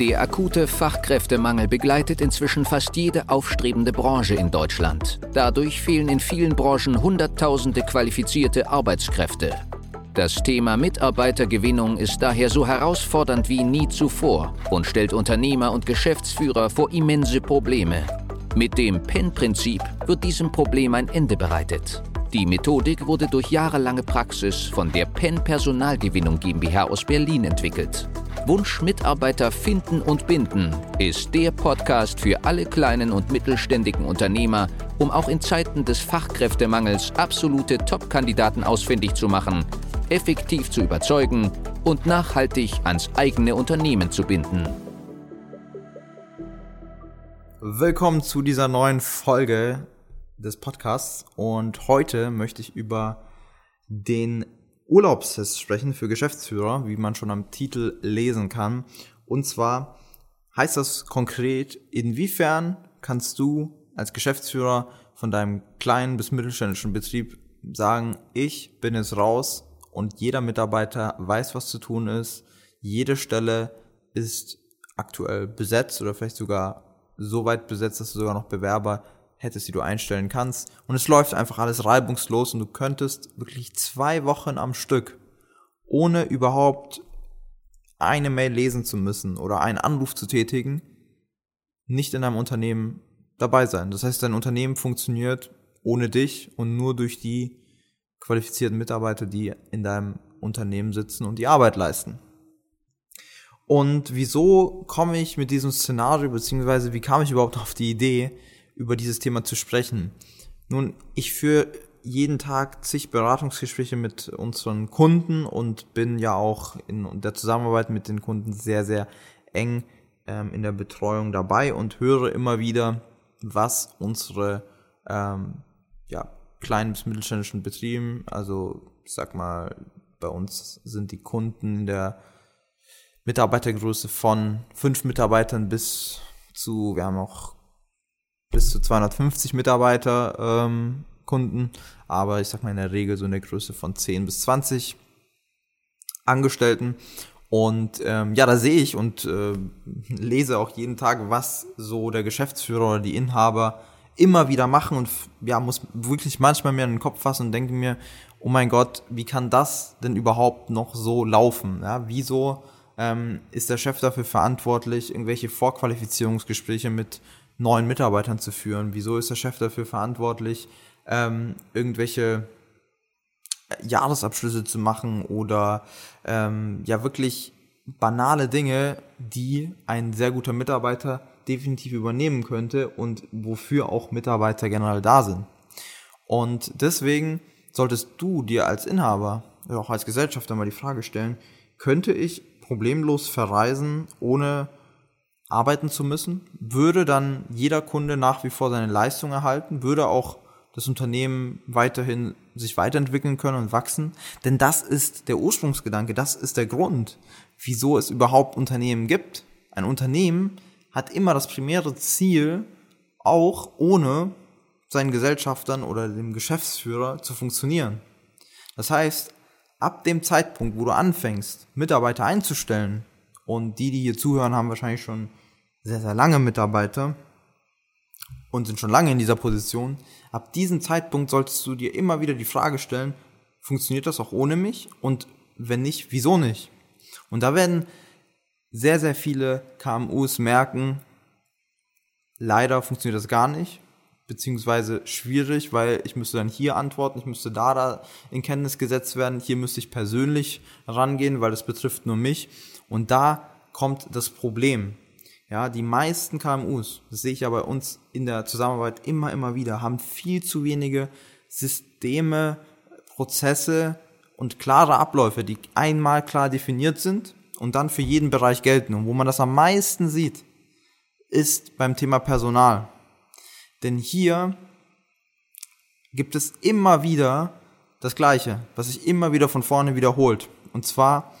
Der akute Fachkräftemangel begleitet inzwischen fast jede aufstrebende Branche in Deutschland. Dadurch fehlen in vielen Branchen Hunderttausende qualifizierte Arbeitskräfte. Das Thema Mitarbeitergewinnung ist daher so herausfordernd wie nie zuvor und stellt Unternehmer und Geschäftsführer vor immense Probleme. Mit dem PEN-Prinzip wird diesem Problem ein Ende bereitet. Die Methodik wurde durch jahrelange Praxis von der PEN Personalgewinnung GmbH aus Berlin entwickelt. Wunsch Mitarbeiter finden und binden ist der Podcast für alle kleinen und mittelständigen Unternehmer, um auch in Zeiten des Fachkräftemangels absolute Top-Kandidaten ausfindig zu machen, effektiv zu überzeugen und nachhaltig ans eigene Unternehmen zu binden. Willkommen zu dieser neuen Folge des Podcasts und heute möchte ich über den Urlaubstest sprechen für Geschäftsführer, wie man schon am Titel lesen kann. Und zwar heißt das konkret, inwiefern kannst du als Geschäftsführer von deinem kleinen bis mittelständischen Betrieb sagen, ich bin jetzt raus und jeder Mitarbeiter weiß, was zu tun ist. Jede Stelle ist aktuell besetzt oder vielleicht sogar so weit besetzt, dass du sogar noch Bewerber hättest, die du einstellen kannst. Und es läuft einfach alles reibungslos und du könntest wirklich zwei Wochen am Stück, ohne überhaupt eine Mail lesen zu müssen oder einen Anruf zu tätigen, nicht in deinem Unternehmen dabei sein. Das heißt, dein Unternehmen funktioniert ohne dich und nur durch die qualifizierten Mitarbeiter, die in deinem Unternehmen sitzen und die Arbeit leisten. Und wieso komme ich mit diesem Szenario, beziehungsweise wie kam ich überhaupt auf die Idee, über dieses Thema zu sprechen? Nun, ich führe jeden Tag zig Beratungsgespräche mit unseren Kunden und bin ja auch in der Zusammenarbeit mit den Kunden sehr, sehr eng ähm, in der Betreuung dabei und höre immer wieder, was unsere ähm, ja, kleinen bis mittelständischen Betrieben, also ich sag mal, bei uns sind die Kunden der Mitarbeitergröße von fünf Mitarbeitern bis zu, wir haben auch bis zu 250 Mitarbeiter ähm, Kunden, aber ich sag mal in der Regel so in der Größe von 10 bis 20 Angestellten. Und ähm, ja, da sehe ich und äh, lese auch jeden Tag, was so der Geschäftsführer oder die Inhaber immer wieder machen und ja, muss wirklich manchmal mir in den Kopf fassen und denke mir, oh mein Gott, wie kann das denn überhaupt noch so laufen? Ja, wieso ähm, ist der Chef dafür verantwortlich, irgendwelche Vorqualifizierungsgespräche mit neuen Mitarbeitern zu führen? Wieso ist der Chef dafür verantwortlich, ähm, irgendwelche Jahresabschlüsse zu machen oder ähm, ja wirklich banale Dinge, die ein sehr guter Mitarbeiter definitiv übernehmen könnte und wofür auch Mitarbeiter generell da sind. Und deswegen solltest du dir als Inhaber oder auch als Gesellschafter mal die Frage stellen, könnte ich problemlos verreisen, ohne arbeiten zu müssen? Würde dann jeder Kunde nach wie vor seine Leistung erhalten? Würde auch das Unternehmen weiterhin sich weiterentwickeln können und wachsen? Denn das ist der Ursprungsgedanke, das ist der Grund, wieso es überhaupt Unternehmen gibt. Ein Unternehmen hat immer das primäre Ziel, auch ohne seinen Gesellschaftern oder dem Geschäftsführer zu funktionieren. Das heißt, ab dem Zeitpunkt, wo du anfängst, Mitarbeiter einzustellen, und die, die hier zuhören, haben wahrscheinlich schon sehr, sehr lange Mitarbeiter und sind schon lange in dieser Position, ab diesem Zeitpunkt solltest du dir immer wieder die Frage stellen, funktioniert das auch ohne mich? Und wenn nicht, wieso nicht? Und da werden sehr, sehr viele KMUs merken, leider funktioniert das gar nicht, beziehungsweise schwierig, weil ich müsste dann hier antworten, ich müsste da, da in Kenntnis gesetzt werden, hier müsste ich persönlich rangehen, weil das betrifft nur mich. Und da kommt das Problem. Ja, die meisten KMUs, das sehe ich ja bei uns in der Zusammenarbeit immer, immer wieder, haben viel zu wenige Systeme, Prozesse und klare Abläufe, die einmal klar definiert sind und dann für jeden Bereich gelten. Und wo man das am meisten sieht, ist beim Thema Personal. Denn hier gibt es immer wieder das Gleiche, was sich immer wieder von vorne wiederholt. Und zwar,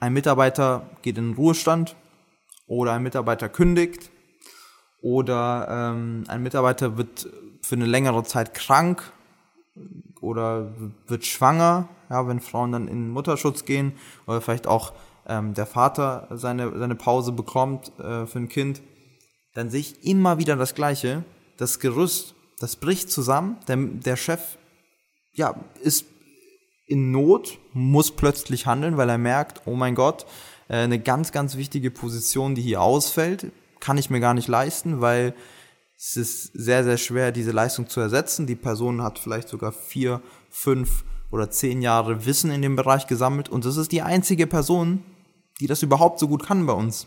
ein Mitarbeiter geht in den Ruhestand oder ein Mitarbeiter kündigt oder ähm, ein Mitarbeiter wird für eine längere Zeit krank oder wird schwanger, ja, wenn Frauen dann in Mutterschutz gehen oder vielleicht auch ähm, der Vater seine, seine Pause bekommt äh, für ein Kind, dann sehe ich immer wieder das Gleiche. Das Gerüst, das bricht zusammen. Der, der Chef, ja, ist in Not, muss plötzlich handeln, weil er merkt, oh mein Gott, äh, eine ganz, ganz wichtige Position, die hier ausfällt, kann ich mir gar nicht leisten, weil es ist sehr, sehr schwer, diese Leistung zu ersetzen. Die Person hat vielleicht sogar vier, fünf oder zehn Jahre Wissen in dem Bereich gesammelt und das ist die einzige Person, die das überhaupt so gut kann bei uns.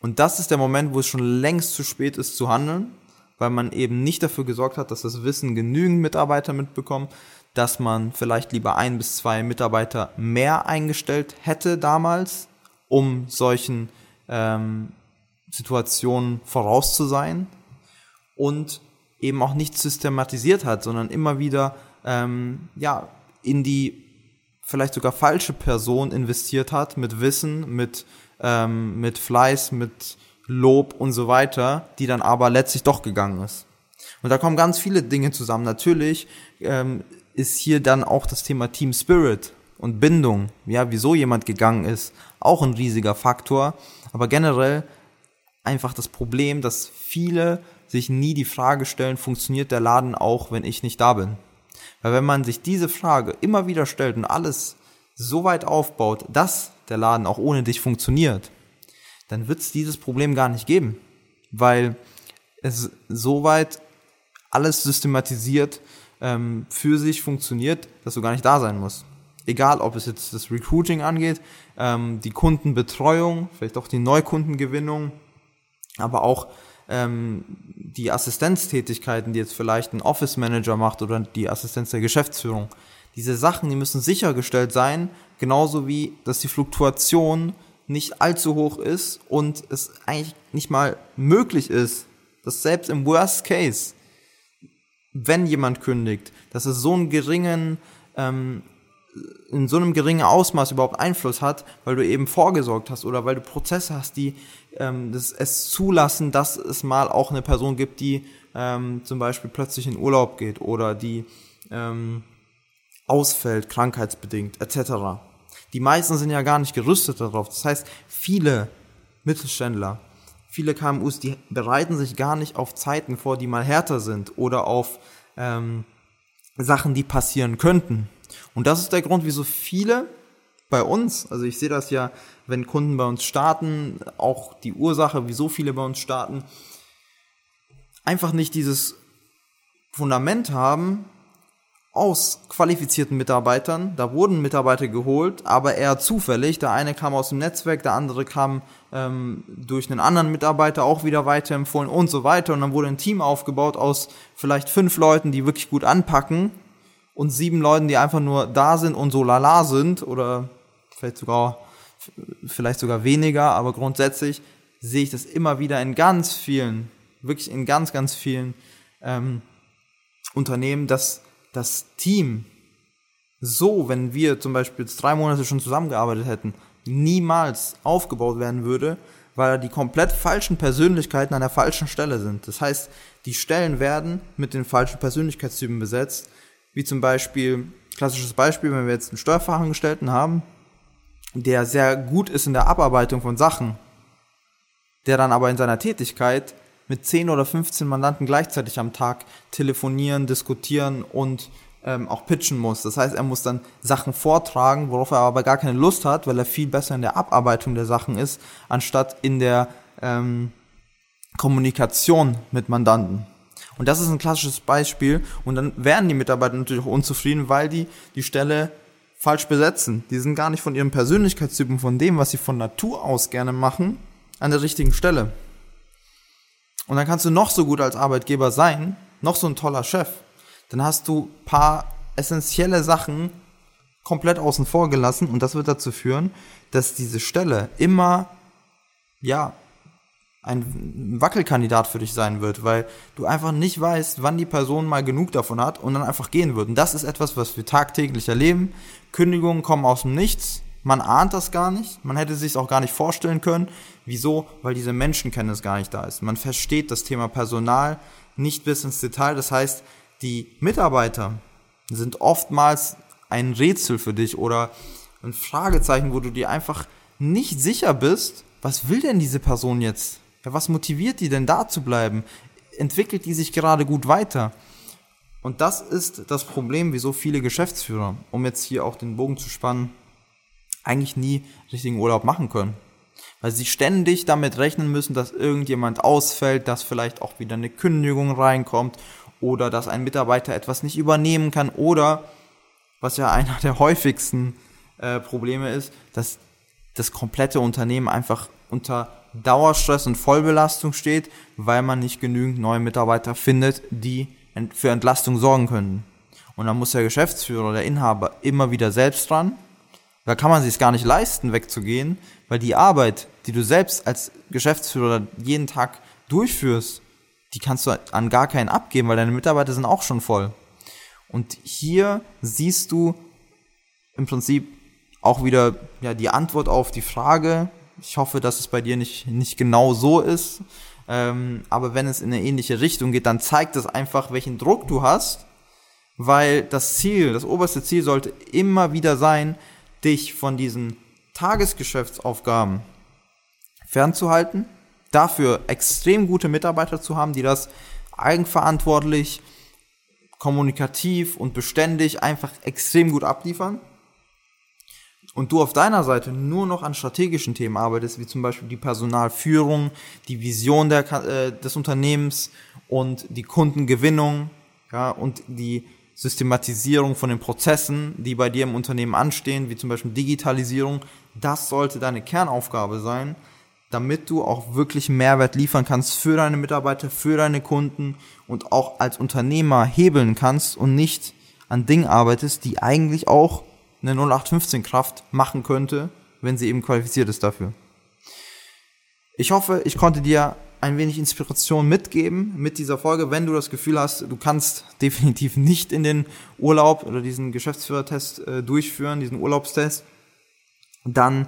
Und das ist der Moment, wo es schon längst zu spät ist zu handeln, weil man eben nicht dafür gesorgt hat, dass das Wissen genügend Mitarbeiter mitbekommen, dass man vielleicht lieber ein bis zwei Mitarbeiter mehr eingestellt hätte damals, um solchen ähm, Situationen voraus zu sein und eben auch nicht systematisiert hat, sondern immer wieder ähm, ja in die vielleicht sogar falsche Person investiert hat mit Wissen, mit ähm, mit Fleiß, mit Lob und so weiter, die dann aber letztlich doch gegangen ist. Und da kommen ganz viele Dinge zusammen. Natürlich ähm, ist hier dann auch das Thema Team Spirit und Bindung, ja, wieso jemand gegangen ist, auch ein riesiger Faktor. Aber generell einfach das Problem, dass viele sich nie die Frage stellen, funktioniert der Laden auch, wenn ich nicht da bin? Weil wenn man sich diese Frage immer wieder stellt und alles so weit aufbaut, dass der Laden auch ohne dich funktioniert, dann wird es dieses Problem gar nicht geben, weil es so weit alles systematisiert ähm, für sich funktioniert, dass du gar nicht da sein musst. Egal, ob es jetzt das Recruiting angeht, ähm, die Kundenbetreuung, vielleicht auch die Neukundengewinnung, aber auch ähm, die Assistenztätigkeiten, die jetzt vielleicht ein Office Manager macht oder die Assistenz der Geschäftsführung. Diese Sachen, die müssen sichergestellt sein, genauso wie, dass die Fluktuation nicht allzu hoch ist und es eigentlich nicht mal möglich ist, dass selbst im Worst Case, wenn jemand kündigt, dass es so einen geringen, ähm, in so einem geringen Ausmaß überhaupt Einfluss hat, weil du eben vorgesorgt hast oder weil du Prozesse hast, die ähm, das, es zulassen, dass es mal auch eine Person gibt, die ähm, zum Beispiel plötzlich in Urlaub geht oder die ähm, ausfällt, krankheitsbedingt, etc. Die meisten sind ja gar nicht gerüstet darauf. Das heißt, viele Mittelständler, viele KMUs, die bereiten sich gar nicht auf Zeiten vor, die mal härter sind oder auf ähm, Sachen, die passieren könnten. Und das ist der Grund, wieso viele bei uns, also ich sehe das ja, wenn Kunden bei uns starten, auch die Ursache, wieso viele bei uns starten, einfach nicht dieses Fundament haben, aus qualifizierten Mitarbeitern. Da wurden Mitarbeiter geholt, aber eher zufällig. Der eine kam aus dem Netzwerk, der andere kam ähm, durch einen anderen Mitarbeiter auch wieder weiterempfohlen und so weiter. Und dann wurde ein Team aufgebaut aus vielleicht fünf Leuten, die wirklich gut anpacken und sieben Leuten, die einfach nur da sind und so lala sind oder vielleicht sogar vielleicht sogar weniger, aber grundsätzlich sehe ich das immer wieder in ganz vielen, wirklich in ganz, ganz vielen ähm, Unternehmen, dass das Team so, wenn wir zum Beispiel jetzt drei Monate schon zusammengearbeitet hätten, niemals aufgebaut werden würde, weil die komplett falschen Persönlichkeiten an der falschen Stelle sind. Das heißt, die Stellen werden mit den falschen Persönlichkeitstypen besetzt, wie zum Beispiel, klassisches Beispiel, wenn wir jetzt einen Steuerfachangestellten haben, der sehr gut ist in der Abarbeitung von Sachen, der dann aber in seiner Tätigkeit mit 10 oder 15 Mandanten gleichzeitig am Tag telefonieren, diskutieren und ähm, auch pitchen muss. Das heißt, er muss dann Sachen vortragen, worauf er aber gar keine Lust hat, weil er viel besser in der Abarbeitung der Sachen ist, anstatt in der ähm, Kommunikation mit Mandanten. Und das ist ein klassisches Beispiel. Und dann werden die Mitarbeiter natürlich auch unzufrieden, weil die die Stelle falsch besetzen. Die sind gar nicht von ihrem Persönlichkeitstypen, von dem, was sie von Natur aus gerne machen, an der richtigen Stelle. Und dann kannst du noch so gut als Arbeitgeber sein, noch so ein toller Chef. Dann hast du paar essentielle Sachen komplett außen vor gelassen und das wird dazu führen, dass diese Stelle immer, ja, ein Wackelkandidat für dich sein wird, weil du einfach nicht weißt, wann die Person mal genug davon hat und dann einfach gehen wird. Und das ist etwas, was wir tagtäglich erleben. Kündigungen kommen aus dem Nichts. Man ahnt das gar nicht. Man hätte sich auch gar nicht vorstellen können. Wieso? Weil diese Menschenkenntnis gar nicht da ist. Man versteht das Thema Personal nicht bis ins Detail. Das heißt, die Mitarbeiter sind oftmals ein Rätsel für dich oder ein Fragezeichen, wo du dir einfach nicht sicher bist, was will denn diese Person jetzt? Ja, was motiviert die denn da zu bleiben? Entwickelt die sich gerade gut weiter? Und das ist das Problem, wieso viele Geschäftsführer, um jetzt hier auch den Bogen zu spannen, eigentlich nie richtigen Urlaub machen können. Weil sie ständig damit rechnen müssen, dass irgendjemand ausfällt, dass vielleicht auch wieder eine Kündigung reinkommt oder dass ein Mitarbeiter etwas nicht übernehmen kann oder, was ja einer der häufigsten äh, Probleme ist, dass das komplette Unternehmen einfach unter Dauerstress und Vollbelastung steht, weil man nicht genügend neue Mitarbeiter findet, die für Entlastung sorgen können. Und dann muss der Geschäftsführer, der Inhaber immer wieder selbst dran. Da kann man sich gar nicht leisten, wegzugehen, weil die Arbeit, die du selbst als Geschäftsführer jeden Tag durchführst, die kannst du an gar keinen abgeben, weil deine Mitarbeiter sind auch schon voll. Und hier siehst du im Prinzip auch wieder ja, die Antwort auf die Frage. Ich hoffe, dass es bei dir nicht, nicht genau so ist. Ähm, aber wenn es in eine ähnliche Richtung geht, dann zeigt es einfach, welchen Druck du hast, weil das Ziel, das oberste Ziel sollte immer wieder sein, dich von diesen Tagesgeschäftsaufgaben fernzuhalten, dafür extrem gute Mitarbeiter zu haben, die das eigenverantwortlich, kommunikativ und beständig einfach extrem gut abliefern. Und du auf deiner Seite nur noch an strategischen Themen arbeitest, wie zum Beispiel die Personalführung, die Vision der, äh, des Unternehmens und die Kundengewinnung ja, und die Systematisierung von den Prozessen, die bei dir im Unternehmen anstehen, wie zum Beispiel Digitalisierung, das sollte deine Kernaufgabe sein, damit du auch wirklich Mehrwert liefern kannst für deine Mitarbeiter, für deine Kunden und auch als Unternehmer hebeln kannst und nicht an Dingen arbeitest, die eigentlich auch eine 0815 Kraft machen könnte, wenn sie eben qualifiziert ist dafür. Ich hoffe, ich konnte dir ein wenig Inspiration mitgeben mit dieser Folge. Wenn du das Gefühl hast, du kannst definitiv nicht in den Urlaub oder diesen Geschäftsführertest äh, durchführen, diesen Urlaubstest, dann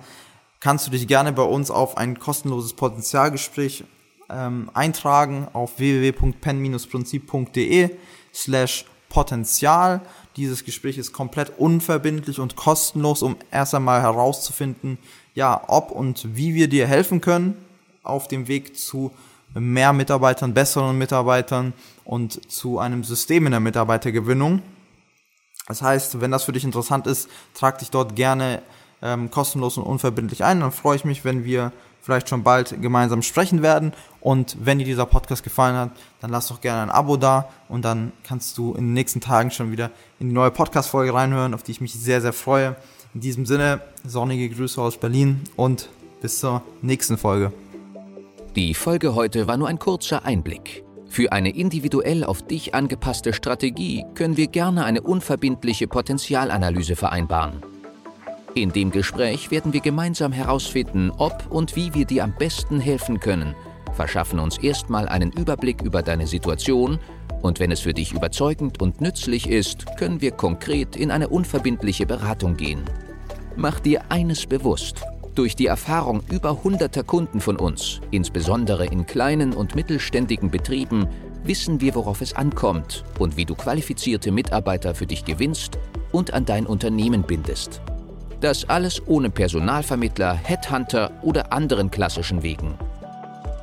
kannst du dich gerne bei uns auf ein kostenloses Potenzialgespräch ähm, eintragen auf www.pen-prinzip.de slash Potenzial. Dieses Gespräch ist komplett unverbindlich und kostenlos, um erst einmal herauszufinden, ja, ob und wie wir dir helfen können auf dem Weg zu mehr Mitarbeitern, besseren Mitarbeitern und zu einem System in der Mitarbeitergewinnung. Das heißt, wenn das für dich interessant ist, trag dich dort gerne ähm, kostenlos und unverbindlich ein. Dann freue ich mich, wenn wir vielleicht schon bald gemeinsam sprechen werden. Und wenn dir dieser Podcast gefallen hat, dann lass doch gerne ein Abo da und dann kannst du in den nächsten Tagen schon wieder in die neue Podcast-Folge reinhören, auf die ich mich sehr, sehr freue. In diesem Sinne, sonnige Grüße aus Berlin und bis zur nächsten Folge. Die Folge heute war nur ein kurzer Einblick. Für eine individuell auf dich angepasste Strategie können wir gerne eine unverbindliche Potenzialanalyse vereinbaren. In dem Gespräch werden wir gemeinsam herausfinden, ob und wie wir dir am besten helfen können, verschaffen uns erstmal einen Überblick über deine Situation und wenn es für dich überzeugend und nützlich ist, können wir konkret in eine unverbindliche Beratung gehen. Mach dir eines bewusst. Durch die Erfahrung über hunderter Kunden von uns, insbesondere in kleinen und mittelständigen Betrieben, wissen wir, worauf es ankommt und wie du qualifizierte Mitarbeiter für dich gewinnst und an dein Unternehmen bindest. Das alles ohne Personalvermittler, Headhunter oder anderen klassischen Wegen.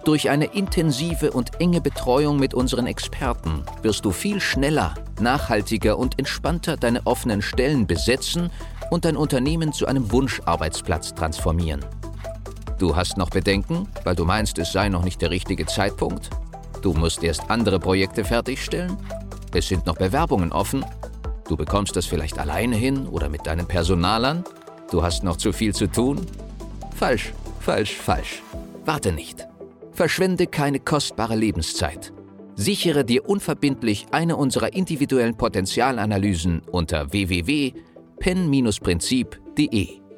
Durch eine intensive und enge Betreuung mit unseren Experten wirst du viel schneller, nachhaltiger und entspannter deine offenen Stellen besetzen und dein Unternehmen zu einem Wunscharbeitsplatz transformieren. Du hast noch Bedenken, weil du meinst, es sei noch nicht der richtige Zeitpunkt? Du musst erst andere Projekte fertigstellen? Es sind noch Bewerbungen offen? Du bekommst das vielleicht alleine hin oder mit deinen Personalern? Du hast noch zu viel zu tun? Falsch, falsch, falsch. Warte nicht. Verschwende keine kostbare Lebenszeit. Sichere dir unverbindlich eine unserer individuellen Potenzialanalysen unter www.pen-prinzip.de.